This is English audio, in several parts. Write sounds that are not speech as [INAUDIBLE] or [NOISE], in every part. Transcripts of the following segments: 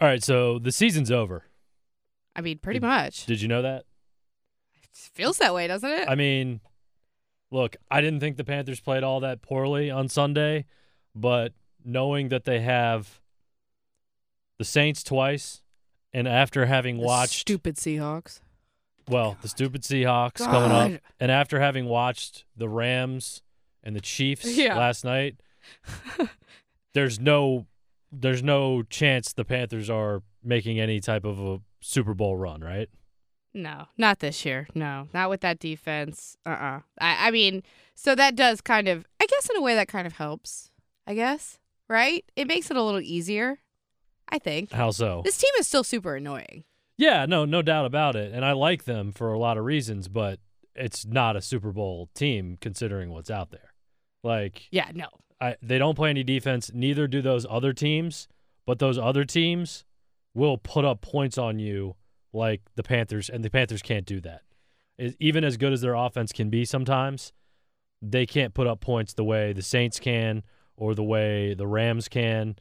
All right, so the season's over. I mean, pretty Did- much. Did you know that? Feels that way, doesn't it? I mean, look, I didn't think the Panthers played all that poorly on Sunday, but knowing that they have the Saints twice, and after having The watched, stupid Seahawks. well, the stupid Seahawks coming up, and after having watched the Rams and the Chiefs [LAUGHS] Yeah. last night, [LAUGHS] there's no, there's no chance the Panthers are making any type of a Super Bowl run, right? No, not this year. No, not with that defense. Uh uh I, I mean, so that does kind of, I guess, in a way, that kind of helps. I guess, right? It makes it a little easier. I think. How so? This team is still super annoying. Yeah, no, no doubt about it. And I like them for a lot of reasons, but it's not a Super Bowl team considering what's out there. Like, Yeah, no. I, they don't play any defense. Neither do those other teams. But those other teams will put up points on you, like the Panthers, and the Panthers can't do that. Is- Even as good as their offense can be, sometimes they can't put up points the way the Saints can or the way the Rams can.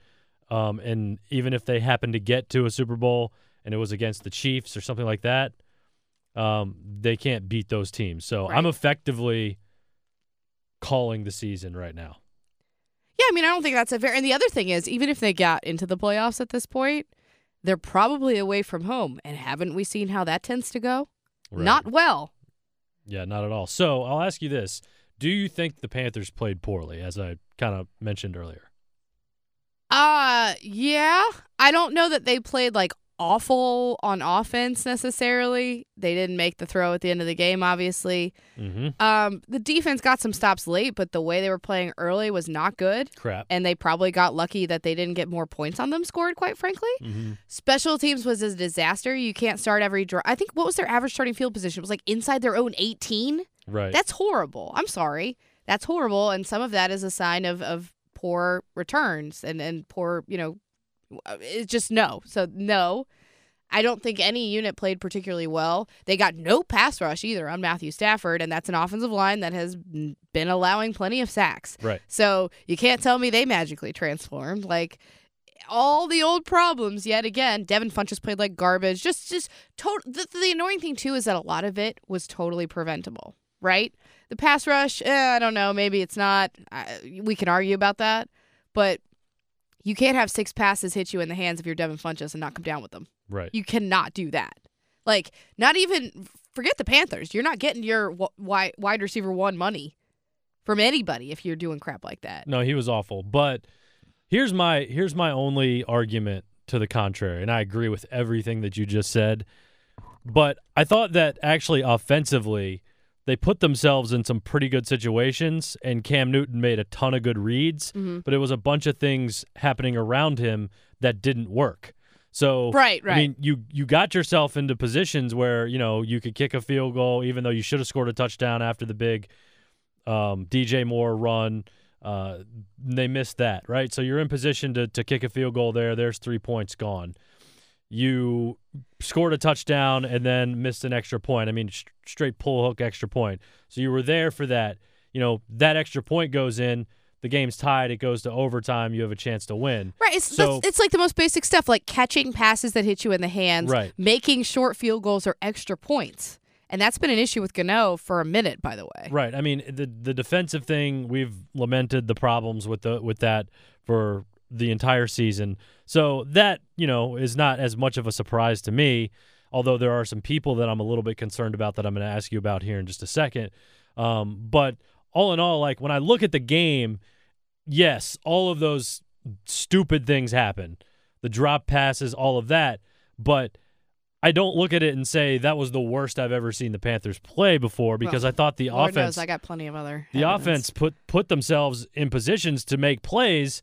Um, and even if they happen to get to a Super Bowl and it was against the Chiefs or something like that, um, they can't beat those teams. So I'm effectively calling the season right now. Yeah, I mean, I don't think that's a fair. And the other thing is, even if they got into the playoffs at this point, they're probably away from home. And haven't we seen how that tends to go? Right. Not well. Yeah, not at all. So I'll ask you this: Do you think the Panthers played poorly, as I kind of mentioned earlier? Uh, yeah. I don't know that they played like awful on offense necessarily. They didn't make the throw at the end of the game, obviously. Mm-hmm. Um, the defense got some stops late, but the way they were playing early was not good. Crap. And they probably got lucky that they didn't get more points on them scored, quite frankly. Mm-hmm. Special teams was a disaster. You can't start every drive. I think what was their average starting field position? It was like inside their own 18. Right. That's horrible. I'm sorry. That's horrible. And some of that is a sign of, of poor returns and, and poor, you know, it's just no. So, no. I don't think any unit played particularly well. They got no pass rush either on Matthew Stafford, and that's an offensive line that has been allowing plenty of sacks. right. So you can't tell me they magically transformed. Like all the old problems yet again. Devin Funchess played like garbage. Just, just total. The, the annoying thing too is that a lot of it was totally preventable. Right? The pass rush. Eh, I don't know. Maybe it's not. I, we can argue about that, but you can't have six passes hit you in the hands of your Devin Funchess and not come down with them. Right. You cannot do that. Like, not even forget the Panthers. You're not getting your wide wide receiver one money from anybody if you're doing crap like that. No, he was awful. But here's my here's my only argument to the contrary, and I agree with everything that you just said. But I thought that actually offensively, they put themselves in some pretty good situations, and Cam Newton made a ton of good reads. Mhm. But it was a bunch of things happening around him that didn't work. So Right, right. I mean, you you got yourself into positions where you know you could kick a field goal, even though you should have scored a touchdown after the big um, DJ Moore run. Uh, they missed that, right? So you're in position to to kick a field goal there. There's three points gone. You scored a touchdown and then missed an extra point. I mean, sh- straight pull hook extra point. So you were there for that. You know that extra point goes in. The game's tied. It goes to overtime. You have a chance to win. Right. It's So- it's like the most basic stuff, like catching passes that hit you in the hands, Right. making short field goals or extra points. And that's been an issue with Gano for a minute, by the way. Right. I mean, the the defensive thing we've lamented the problems with the with that for the entire season. So that you know is not as much of a surprise to me. Although there are some people that I'm a little bit concerned about that I'm going to ask you about here in just a second. Um, but all in all, like when I look at the game, yes, all of those stupid things happen, the drop passes, all of that. But I don't look at it and say that was the worst I've ever seen the Panthers play before because Well, I thought the Lord offense I got plenty of other. the evidence. offense put put themselves in positions to make plays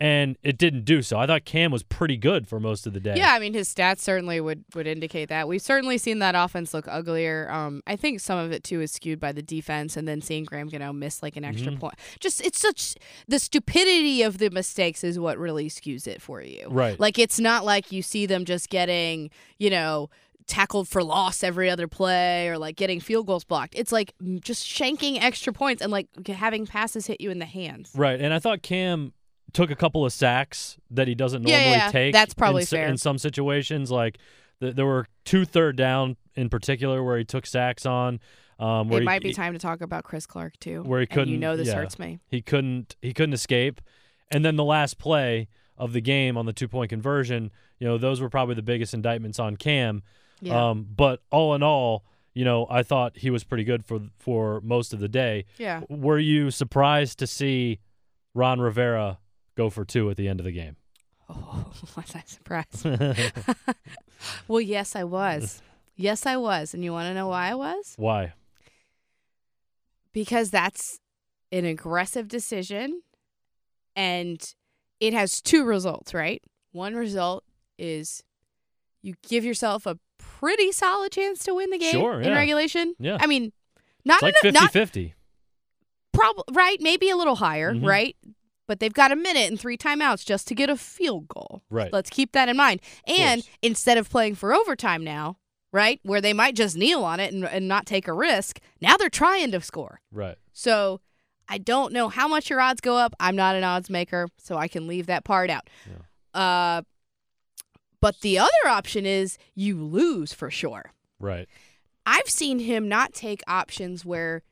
and it didn't do so. I thought Cam was pretty good for most of the day. Yeah, I mean his stats certainly would would indicate that. We've certainly seen that offense look uglier. Um, I think some of it too is skewed by the defense, and then seeing Graham Gano miss like an extra Mhm. point. Just it's such the stupidity of the mistakes is what really skews it for you. Right. Like it's not like you see them just getting you know tackled for loss every other play or like getting field goals blocked. It's like mm, just shanking extra points and like having passes hit you in the hands. Right. And I thought Cam took a couple of sacks that he doesn't Yeah, normally yeah, take. that's probably in, fair. in some situations. Like th- there were two third down in particular where he took sacks on. Um, where It he, might be time to talk about Chris Clark too. where he couldn't- you know this yeah. hurts me. he couldn't he couldn't escape. And then the last play of the game on the two point conversion, you know, those were probably the biggest indictments on Cam. Yeah. Um, but all in all, you know, I thought he was pretty good for for most of the day. yeah. Were you surprised to see Ron Rivera go for two at the end of the game? Oh, was I surprised? well, yes, I was. Yes, I was. And you want to know why I was? Why? Because that's an aggressive decision and it has two results, right? One result is you give yourself a pretty solid chance to win the game Sure, in regulation. Yeah. I mean, not It's like in a- 50-50. prob- right, maybe a little higher, Mhm. right? But they've got a minute and three timeouts just to get a field goal. Right. Let's keep that in mind. And course. instead of playing for overtime now, right, where they might just kneel on it and, and not take a risk, now they're trying to score. Right. So I don't know how much your odds go up. I'm not an odds maker, so I can leave that part out. Yeah. Uh, but the other option is you lose for sure. Right. I've seen him not take options where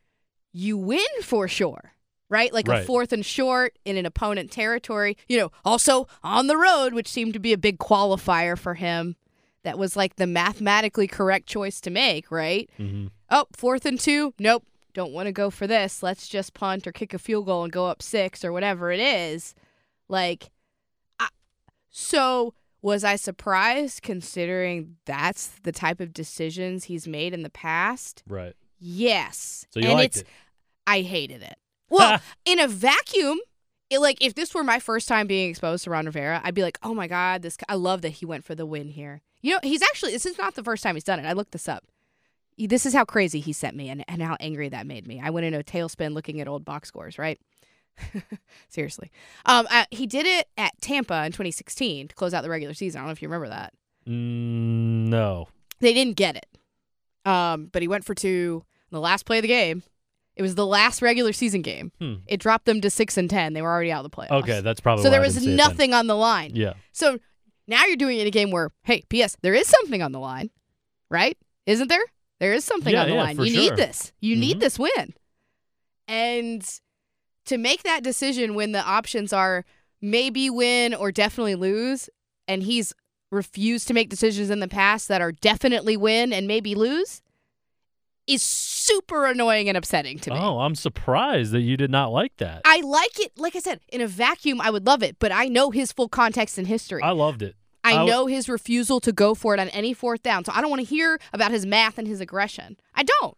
you win for sure, right? Like a fourth and short in an opponent territory, you know, also on the road, which seemed to be a big qualifier for him. That was like the mathematically correct choice to make, right? hmm Oh, fourth and two? Nope. Don't want to go for this. Let's just punt or kick a field goal and go up six or whatever it is. Like, I, so was I surprised considering that's the type of decisions he's made in the past? Right. Yes. So you and liked it's, it. I hated it. Well, [LAUGHS] in a vacuum, it, like if this were my first time being exposed to Ron Rivera, I'd be like, "Oh my god, this! I love that he went for the win here." You know, he's actually this is not the first time he's done it. I looked this up. This is how crazy he sent me and, and how angry that made me. I went into a tailspin looking at old box scores, right? [LAUGHS] Seriously. Um, uh, he did it at Tampa in 2016 to close out the regular season. I don't know if you remember that. Mm, no. They didn't get it. Um, but he went for two in the last play of the game. It was the last regular season game. Hmm. It dropped them to six and ten. They were already out of the playoffs. Okay, that's probably so there was didn't see it then. nothing on the line. Yeah. So now you're doing it in a game where, hey, P.S. There is something on the line, right? Isn't there? There is something Yeah, on the yeah, line. You sure. need this. You need Mhm. this win. And to make that decision when the options are maybe win or definitely lose, and he's refused to make decisions in the past that are definitely win and maybe lose, is super annoying and upsetting to me. Oh, I'm surprised that you did not like that. I like it. Like I said, in a vacuum, I would love it, but I know his full context and history. I loved it. I I w- know his refusal to go for it on any fourth down. So I don't want to hear about his math and his aggression. I don't.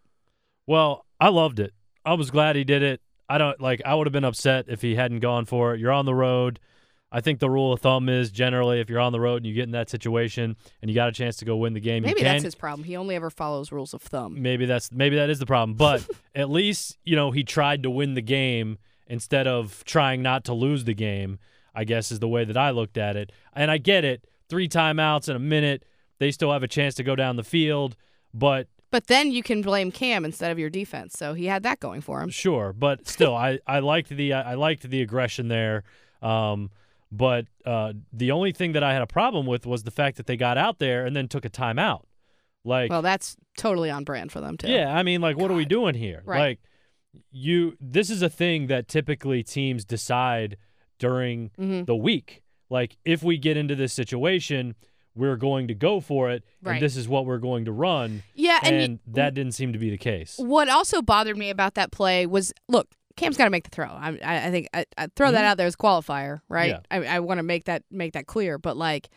Well, I loved it. I was glad he did it. I don't like I would have been upset if he hadn't gone for it. You're on the road. I think the rule of thumb is generally if you're on the road and you get in that situation and you got a chance to go win the game, Maybe you can. that's his problem. He only ever follows rules of thumb. maybe that's maybe that is the problem. But [LAUGHS] at least, you know, he tried to win the game instead of trying not to lose the game, I guess is the way that I looked at it. And I get it. Three timeouts in a minute, they still have a chance to go down the field, but But then you can blame Cam instead of your defense. So he had that going for him. Sure, but still, I, I liked the I liked the aggression there. Um, but uh, the only thing that I had a problem with was the fact that they got out there and then took a timeout. Like, Well, that's totally on brand for them too. yeah, I mean, like, what are we doing here? Right. Like, you, this is a thing that typically teams decide during hmm the week. Like, if we get into this situation, we're going to go for it, Right. and this is what we're going to run. Yeah, and, And, that didn't seem to be the case. what also bothered me about that play was look, Cam's got to make the throw. I, I, I think I, I throw that Mhm. out there as qualifier, right? Yeah. I, I want to make that make that clear. But like,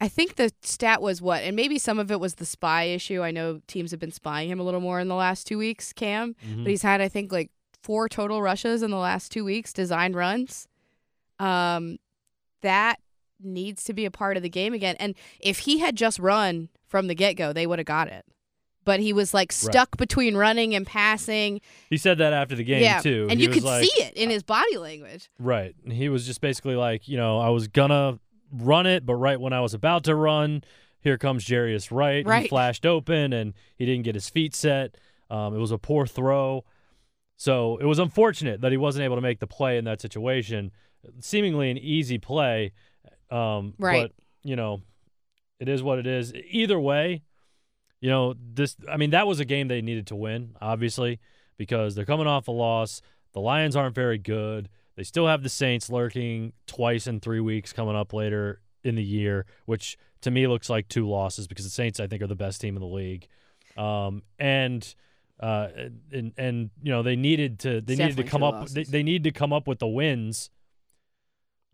I think the stat was what, and maybe some of it was the spy issue. I know teams have been spying him a little more in the last two weeks, Cam, Mhm. but he's had I think like four total rushes in the last two weeks, designed runs. Um, that needs to be a part of the game again. And if he had just run from the get go, they would have got it. But he was like stuck between running and passing. He said that after the game yeah, too. and He you could like, see it in his body language. Right. And He was just basically like, you know, I was gonna run it, but right when I was about to run, here comes Jarius Wright. He Right. flashed open and he didn't get his feet set. Um, it was a poor throw. So it was unfortunate that he wasn't able to make the play in that situation. Seemingly an easy play. Um, Right. But, you know, it is what it is. Either way, you know, this, I mean, that was a game they needed to win, obviously, because they're coming off a loss. The Lions aren't very good. They still have the Saints lurking twice in three weeks coming up later in the year, which to me looks like two losses because the Saints, I think, are the best team in the league. Um, and, uh, and and you know they needed to they It's needed to come up they, they need to come up with the wins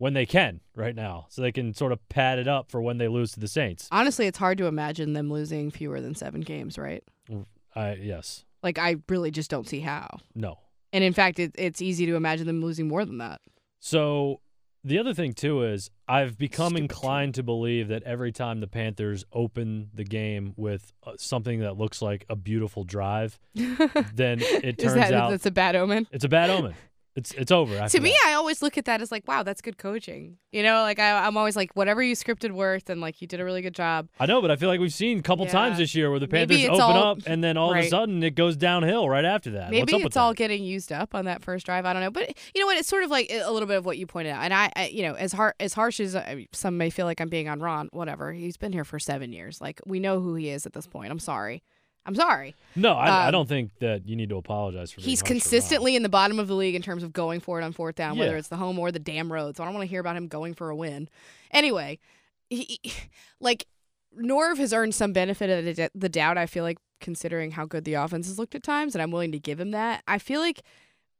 when they can right now so they can sort of pad it up for when they lose to the Saints. Honestly, it's hard to imagine them losing fewer than seven games, right? I yes. Like, I really just don't see how. No. And in fact, it, it's easy to imagine them losing more than that. So the other thing too is I've become Stupid team. inclined to believe that every time the Panthers open the game with uh, something that looks like a beautiful drive, [LAUGHS] then it turns that out that's a bad omen? it's a bad omen. It's it's over. To me, that. I always look at that as like, wow, that's good coaching. You know, like I, I'm always like, whatever you scripted worth, and like you did a really good job. I know, but I feel like we've seen a couple Yeah. times this year where the Panthers open all- up and then all of a sudden it goes downhill right after that. Maybe What's up it's all that? getting used up on that first drive. I don't know, but you know what? It's sort of like a little bit of what you pointed out. And I, I you know, as har- as harsh as I some may feel like I'm being on Ron, whatever. He's been here for seven years. Like we know who he is at this point. I'm sorry. I'm sorry. No, I, I um, don't think that you need to apologize for. He's harsh or wrong. consistently in the bottom of the league in terms of going for it on fourth down, whether it's the home or the damn road. So I don't want to hear about him going for a win. Anyway, he, [LAUGHS] like Norv has earned some benefit of the, the doubt. I feel like considering how good the offense has looked at times, and I'm willing to give him that. I feel like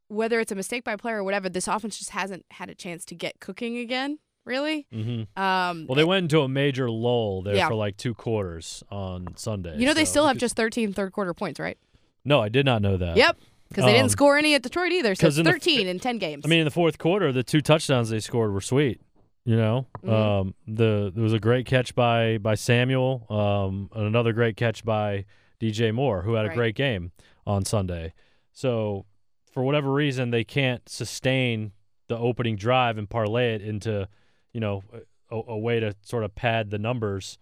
whether it's a mistake by a player or whatever, this offense just hasn't had a chance to get cooking again. Really. Mhm. Um, Well, they went into a major lull there Yeah. for like two quarters on Sunday. you know they still have just 13 third quarter points, right? No, I did not know that. Yep. Because they Um, didn't score any at Detroit either. So it's in the- 13 in 10 games. I mean, in the fourth quarter, the two touchdowns they scored were sweet. You know, Mhm. um, the there was a great catch by by Samuel, um, and another great catch by DJ Moore, who had a great game on Sunday. So, for whatever reason, they can't sustain the opening drive and parlay it into, you know, a, a way to sort of pad the numbers,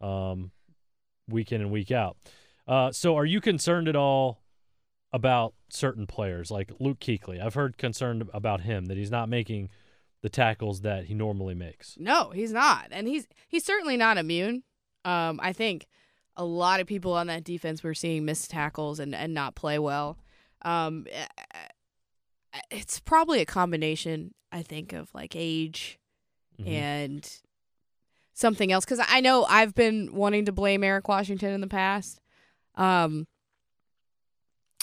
um, week in and week out. Uh, so, are you concerned at all about certain players like Luke Kuechly? I've heard concerned about him that he's not making the tackles that he normally makes. No, he's not, and he's he's certainly not immune. Um, I think a lot of people on that defense were seeing missed tackles and and not play well. Um, eh, eh, it's probably a combination, I think, of like age Mhm. and something else. Because I know I've been wanting to blame Eric Washington in the past. Um,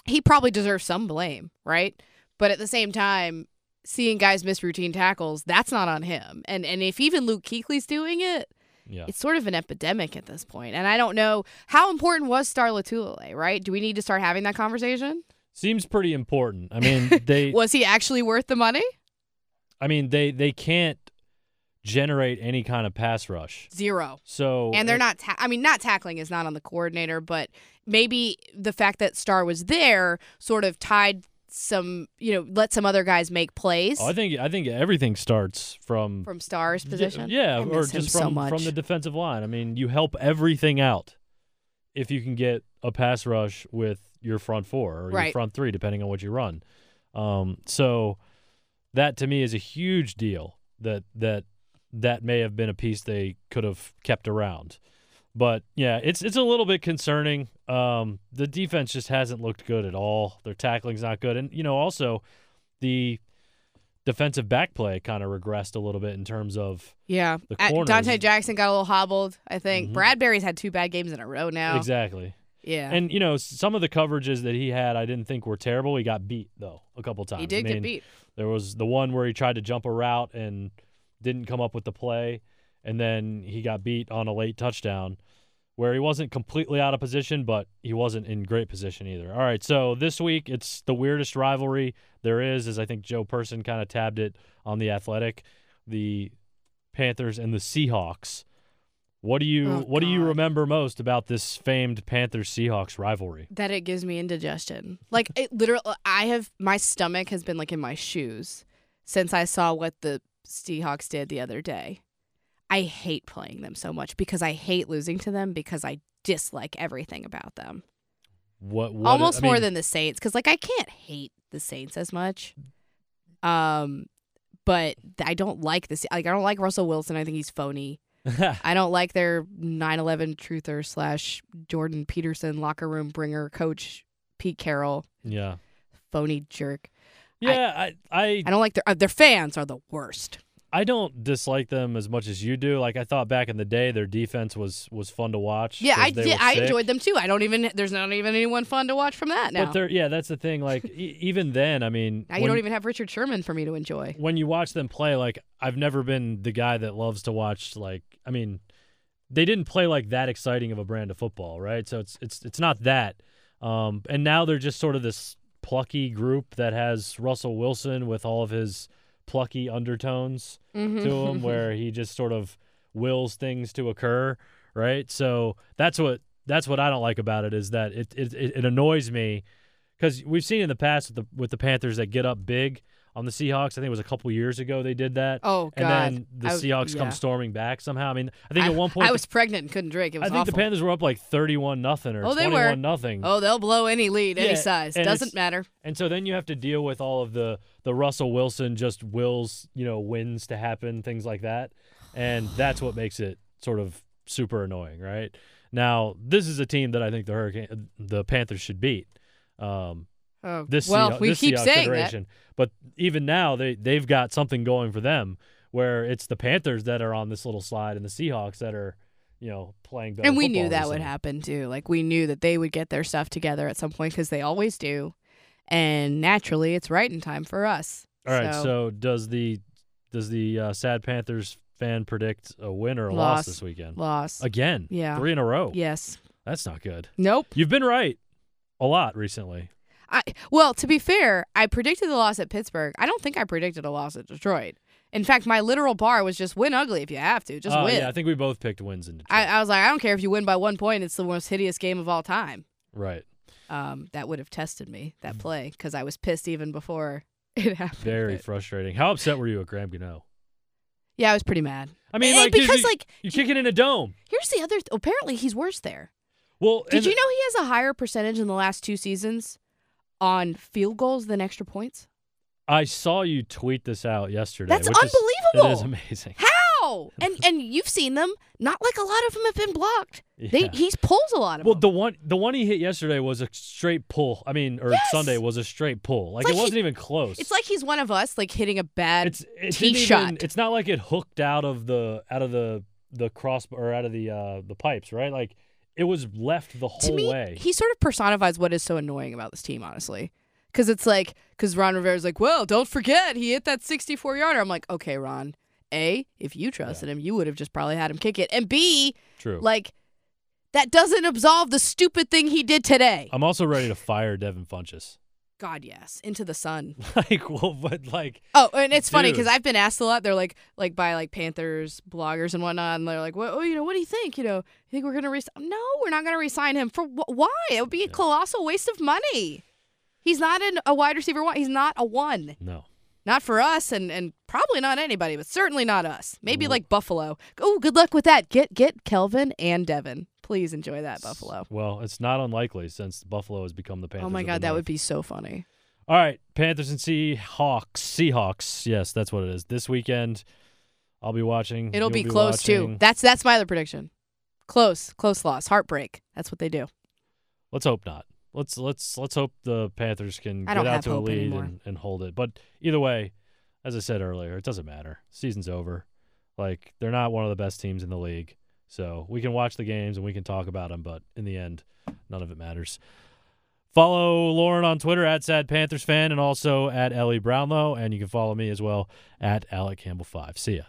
he probably deserves some blame, right? But at the same time, seeing guys miss routine tackles, that's not on him. And and if even Luke Kuechly's doing it, yeah. it's sort of an epidemic at this point. And I don't know how important was Star Lotulelei, right? Do we need to start having that conversation? Seems pretty important. I mean, [LAUGHS] they Was he actually worth the money? I mean, they they can't generate any kind of pass rush. Zero. So And they're not. Ta- I mean, not tackling is not on the coordinator, but maybe the fact that Star was there sort of tied some. You know, let some other guys make plays Oh, I think I think everything starts from from Star's position. Yeah, I or just from much. from the defensive line. I mean, you help everything out if you can get a pass rush with your front four or your front three, depending on what you run. Um, so that to me is a huge deal. That that that may have been a piece they could have kept around. But yeah, it's it's a little bit concerning. Um, the defense just hasn't looked good at all. Their tackling's not good, and you know also the defensive back play kind of regressed a little bit in terms of Yeah. The corners- Donte Jackson got a little hobbled. I think Mhm. Bradberry's had two bad games in a row now. exactly. Yeah. And you know some of the coverages that he had, I didn't think were terrible. He got beat though a couple times. he did I mean, get beat. There was the one where he tried to jump a route and didn't come up with the play, and then he got beat on a late touchdown where he wasn't completely out of position, but he wasn't in great position either. All right, so this week it's the weirdest rivalry there is, as I think Joe Person kind of tabbed it on the Athletic, the Panthers and the Seahawks. What do you Oh, What do you remember most about this famed Panthers Seahawks rivalry? That it gives me indigestion. Like it literally I have my stomach has been like in my shoes since I saw what the Seahawks did the other day. I hate playing them so much because I hate losing to them because I dislike everything about them. what, what almost I mean, more than the Saints because like I can't hate the Saints as much. Um, but I don't like this. Like I don't like Russell Wilson. I think he's phony. [LAUGHS] I don't like their 9/11 truther slash Jordan Peterson locker room bringer coach Pete Carroll yeah. phony jerk. Yeah, I, I I don't like their uh, their fans are the worst. I don't dislike them as much as you do. Like I thought back in the day, their defense was was fun to watch. Yeah, I did. I enjoyed them too. I don't even. There's not even anyone fun to watch from that now. But they're yeah, that's the thing. Like e- even then, I mean, now you when, don't even have Richard Sherman for me to enjoy. when you watch them play, like I've never been the guy that loves to watch. Like I mean, they didn't play like that exciting of a brand of football, right? So it's it's it's not that. Um, and now they're just sort of this plucky group that has Russell Wilson with all of his plucky undertones Mhm. to him where [LAUGHS] he just sort of wills things to occur, right? So that's what that's what I don't like about it is that it it, it it annoys me because we've seen in the past with the with the Panthers that get up big on the Seahawks. I think it was a couple years ago they did that, Oh God. and then the I- Seahawks yeah. come storming back somehow. I mean, I think at one [LAUGHS] point I was pregnant and couldn't drink. It was I think awful. the Panthers were up like thirty-one nothing or Oh, they were. nothing. oh, they'll blow any lead, Yeah, any size. Doesn't matter. And so then you have to deal with all of the the Russell Wilson just wills, you know, wins to happen, things like that. And that's what makes it sort of super annoying, right? Now, this is a team that I think the Hurricane the Panthers should beat. Um Oh, this well, Seahawks, we this keep Seahawks saying that. But even now they they've got something going for them where it's the Panthers that are on this little slide and the Seahawks that are, you know, playing better And we knew that would happen too. Like we knew that they would get their stuff together at some point because they always do. And naturally, it's right in time for us. All right. So- So, does the does the uh, sad Panthers fan predict a win or a loss, Loss. this weekend? Loss. Again, Yeah. three in a row. Yes. That's not good. Nope. You've been right a lot recently. I well, to be fair, I predicted the loss at Pittsburgh. I don't think I predicted a loss at Detroit. In fact, my literal bar was just win ugly if you have to. Just Uh, win. Yeah, I think we both picked wins in Detroit. I, I was like, I don't care if you win by one point. It's the most hideous game of all time. right. Um, that would have tested me that play because I was pissed even before [LAUGHS] it happened. Very but- frustrating. How upset were you at Graham Gano? yeah, I was pretty mad. I mean, And like 'cause because you, like you're kicking in a dome. here's the other. Th- apparently, he's worse there. Well, Did and- you know he has a higher percentage in the last two seasons on field goals than extra points? I saw you tweet this out yesterday. That's which is- unbelievable. it is amazing. How? [LAUGHS] And and you've seen them. Not like a lot of them have been blocked. They he pulls a lot of Well, them. Well, the one the one he hit yesterday was a straight pull. I mean, or Yes! Sunday was a straight pull. Like, like it wasn't he- even close. It's like he's one of us, like hitting a bad. it's it tee shot. even, It's not like it hooked out of the out of the the cross or out of the uh the pipes, right? Like it was left the to whole me, way. he sort of personifies what is so annoying about this team, honestly. Because it's like, because Ron Rivera's like, well, don't forget he hit that 64 yarder. I'm like, okay, Ron. A, if you trusted him, you would have just probably had him kick it. And B, True. like, that doesn't absolve the stupid thing he did today. I'm also ready to fire Devin Funchess. God, yes, into the sun. [LAUGHS] like, well, but like, Oh, and it's funny because I've been asked a lot. They're like, like by like Panthers bloggers and whatnot, and they're like, well, oh, you know, what do you think? You know, you think we're gonna resign? No, we're not gonna resign him. For wh- why? It would be a colossal waste of money. He's not an, a wide receiver one. He's not a one. no. Not for us, and and probably not anybody, but certainly not us. Maybe Well- like Buffalo. Oh, good luck with that. Get get Kelvin and Devin. Please enjoy that Buffalo. Well, it's not unlikely since Buffalo has become the Panthers. Oh my God, that North. would be so funny. All right, Panthers and Seahawks. Seahawks. Yes, that's what it is. This weekend, I'll be watching. It'll You'll be close too. That's that's my other prediction. Close, close loss, heartbreak. That's what they do. Let's hope not. Let's let's let's hope the Panthers can get out to a lead and, and hold it. But either way, as I said earlier, it doesn't matter. Season's over. Like they're not one of the best teams in the league. So we can watch the games and we can talk about them, but in the end, none of it matters. Follow Lauren on Twitter at Sad Panthers Fan and also at Ellie Brownlow, and you can follow me as well at Alec Campbell Five. See ya.